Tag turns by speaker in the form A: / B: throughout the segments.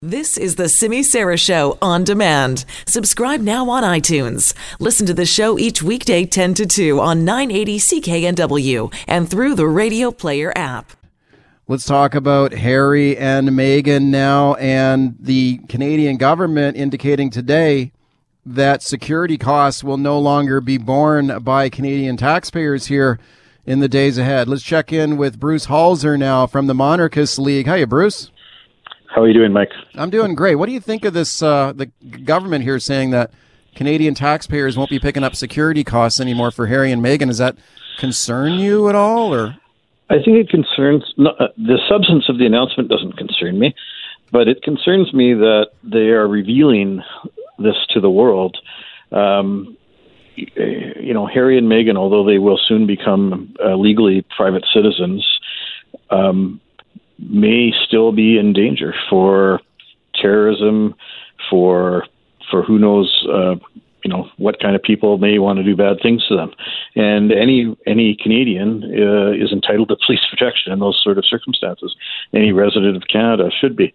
A: This is the Simi Sara Show on demand. Subscribe now on iTunes. Listen to the show each weekday 10 to 2 on 980 CKNW and through the Radio Player app.
B: Let's talk about Harry and Meghan now, and the Canadian government indicating today that security costs will no longer be borne by Canadian taxpayers here in the days ahead. Let's check in with Bruce Halzer now from the Monarchist League. Hiya, Bruce.
C: How are you doing, Mike?
B: I'm doing great. What do you think of this? Uh, the government here saying that Canadian taxpayers won't be picking up security costs anymore for Harry and Meghan. Does that concern you at all, or?
C: I think it concerns no, uh, the substance of the announcement doesn't concern me, but it concerns me that they are revealing this to the world. Um, you know, Harry and Meghan, although they will soon become uh, legally private citizens, um, may still be in danger for terrorism, for for who knows, uh, you know, what kind of people may want to do bad things to them. And any any Canadian uh, is entitled to police protection in those sort of circumstances. Any resident of Canada should be.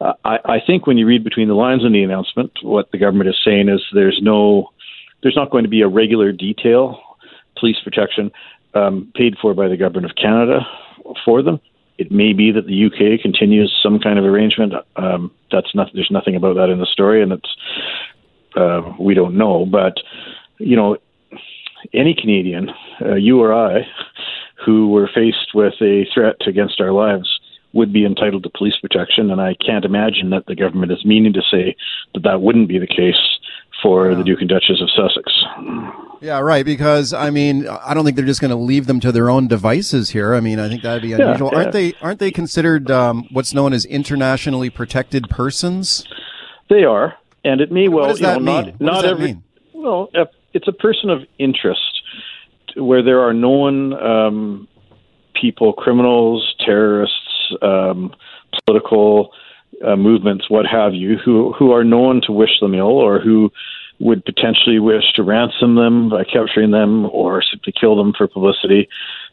C: Uh, I, I think when you read between the lines in the announcement, what the government is saying is there's no, there's not going to be a regular detail police protection um, paid for by the government of Canada for them. It may be that the UK continues some kind of arrangement. Um, that's not. There's nothing about that in the story, and it's uh, we don't know. But you know, any Canadian, uh, you or I, who were faced with a threat against our lives, would be entitled to police protection. And I can't imagine that the government is meaning to say that that wouldn't be the case for the Duke and Duchess of Sussex.
B: Yeah, right. Because I mean, I don't think they're just going to leave them to their own devices here. I mean, I think that'd be unusual.
C: yeah.
B: Aren't they? Aren't they considered um, what's known as internationally protected persons?
C: They are, and it may well,
B: does
C: you know,
B: that
C: not
B: mean? What
C: not
B: does that
C: every.
B: mean?
C: Well, it's a person of interest where there are known um, people, criminals, terrorists, um, political uh, movements, what have you, who who are known to wish them ill or who would potentially wish to ransom them by capturing them or simply kill them for publicity.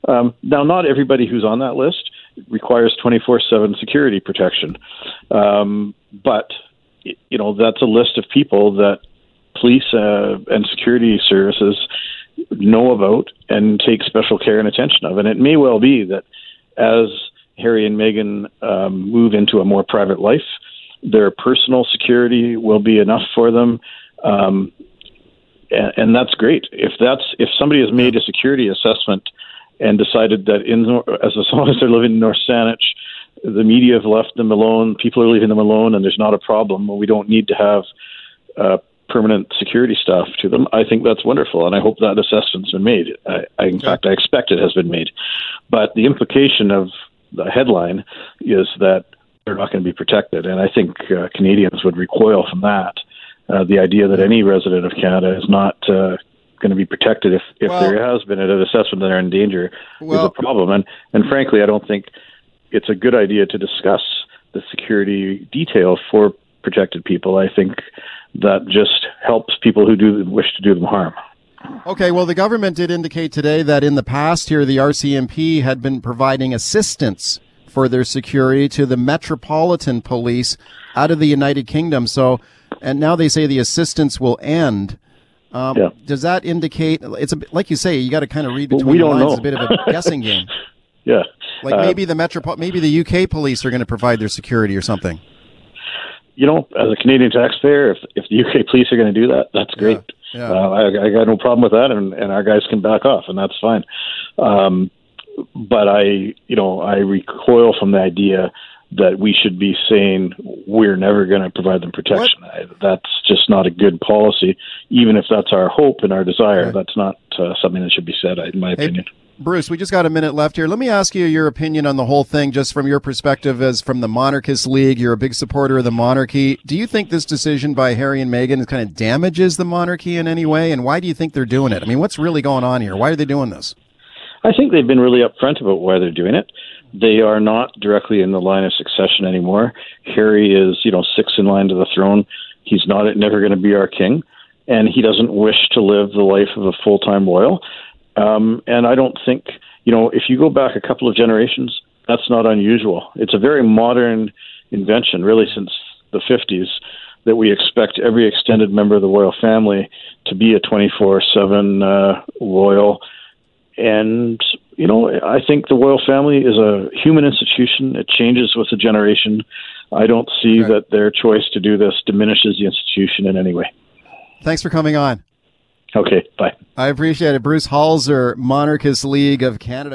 C: Um, now, not everybody who's on that list requires 24/7 security protection, um, but you know that's a list of people that police uh, and security services know about and take special care and attention of. And it may well be that as Harry and Meghan um, move into a more private life, their personal security will be enough for them. Um, and, and that's great. If that's if somebody has made a security assessment and decided that in as long as they're living in North Saanich, the media have left them alone, people are leaving them alone, and there's not a problem. We don't need to have uh, permanent security staff to them. I think that's wonderful, and I hope that assessment's been made. I, I, in fact, I expect it has been made. But the implication of the headline is that they're not going to be protected, and I think uh, Canadians would recoil from that. Uh, the idea that any resident of Canada is not uh, going to be protected if, if
B: Well-
C: there has been an assessment that they're in danger is a problem. And, and frankly, I don't think it's a good idea to discuss the security detail for protected people. I think that just helps people who do wish to do them harm.
B: Okay, well, the government did indicate today that in the past here, the RCMP had been providing assistance for their security to the Metropolitan Police out of the United Kingdom. So, and now they say the assistance will end. Um,
C: Yeah.
B: Does that indicate it's a like you say? You got to kind of read
C: Well,
B: between
C: we
B: the lines.
C: know.
B: It's a bit of a guessing game.
C: Yeah.
B: Like
C: Uh,
B: maybe the Metropol, maybe the UK police are going to provide their security or something.
C: you know, as a Canadian taxpayer, if if the UK police are going to do that, that's great.
B: Yeah, yeah.
C: Uh, I, I got no problem with that, and, and our guys can back off, and that's fine. Um, but I, you know, I recoil from the idea that we should be saying we're never going to provide them protection. I, that's just not a good policy, even if that's our hope and our desire. That's not uh, something that should be said, in my
B: Hey,
C: opinion.
B: Bruce, we just got a minute left here. Let me ask you your opinion on the whole thing, just from your perspective as from the Monarchist League. You're a big supporter of the monarchy. Do you think this decision by Harry and Meghan kind of damages the monarchy in any way? And why do you think they're doing it? I mean, what's really going on here? Why are they doing this?
C: I think they've been really upfront about why they're doing it. They are not directly in the line of succession anymore. Harry is, you know, sixth in line to the throne. He's not never going to be our king, and he doesn't wish to live the life of a full time royal. Um, and I don't think, you know, if you go back a couple of generations, that's not unusual. It's a very modern invention, really, since the 50s, that we expect every extended member of the royal family to be a 24 7 uh, royal. And, you know, I think the royal family is a human institution. It changes with the generation. I don't see
B: Right.
C: that their choice to do this diminishes the institution in any way.
B: Thanks for coming on.
C: Okay, bye.
B: I appreciate it. Bruce Halser, Monarchist League of Canada.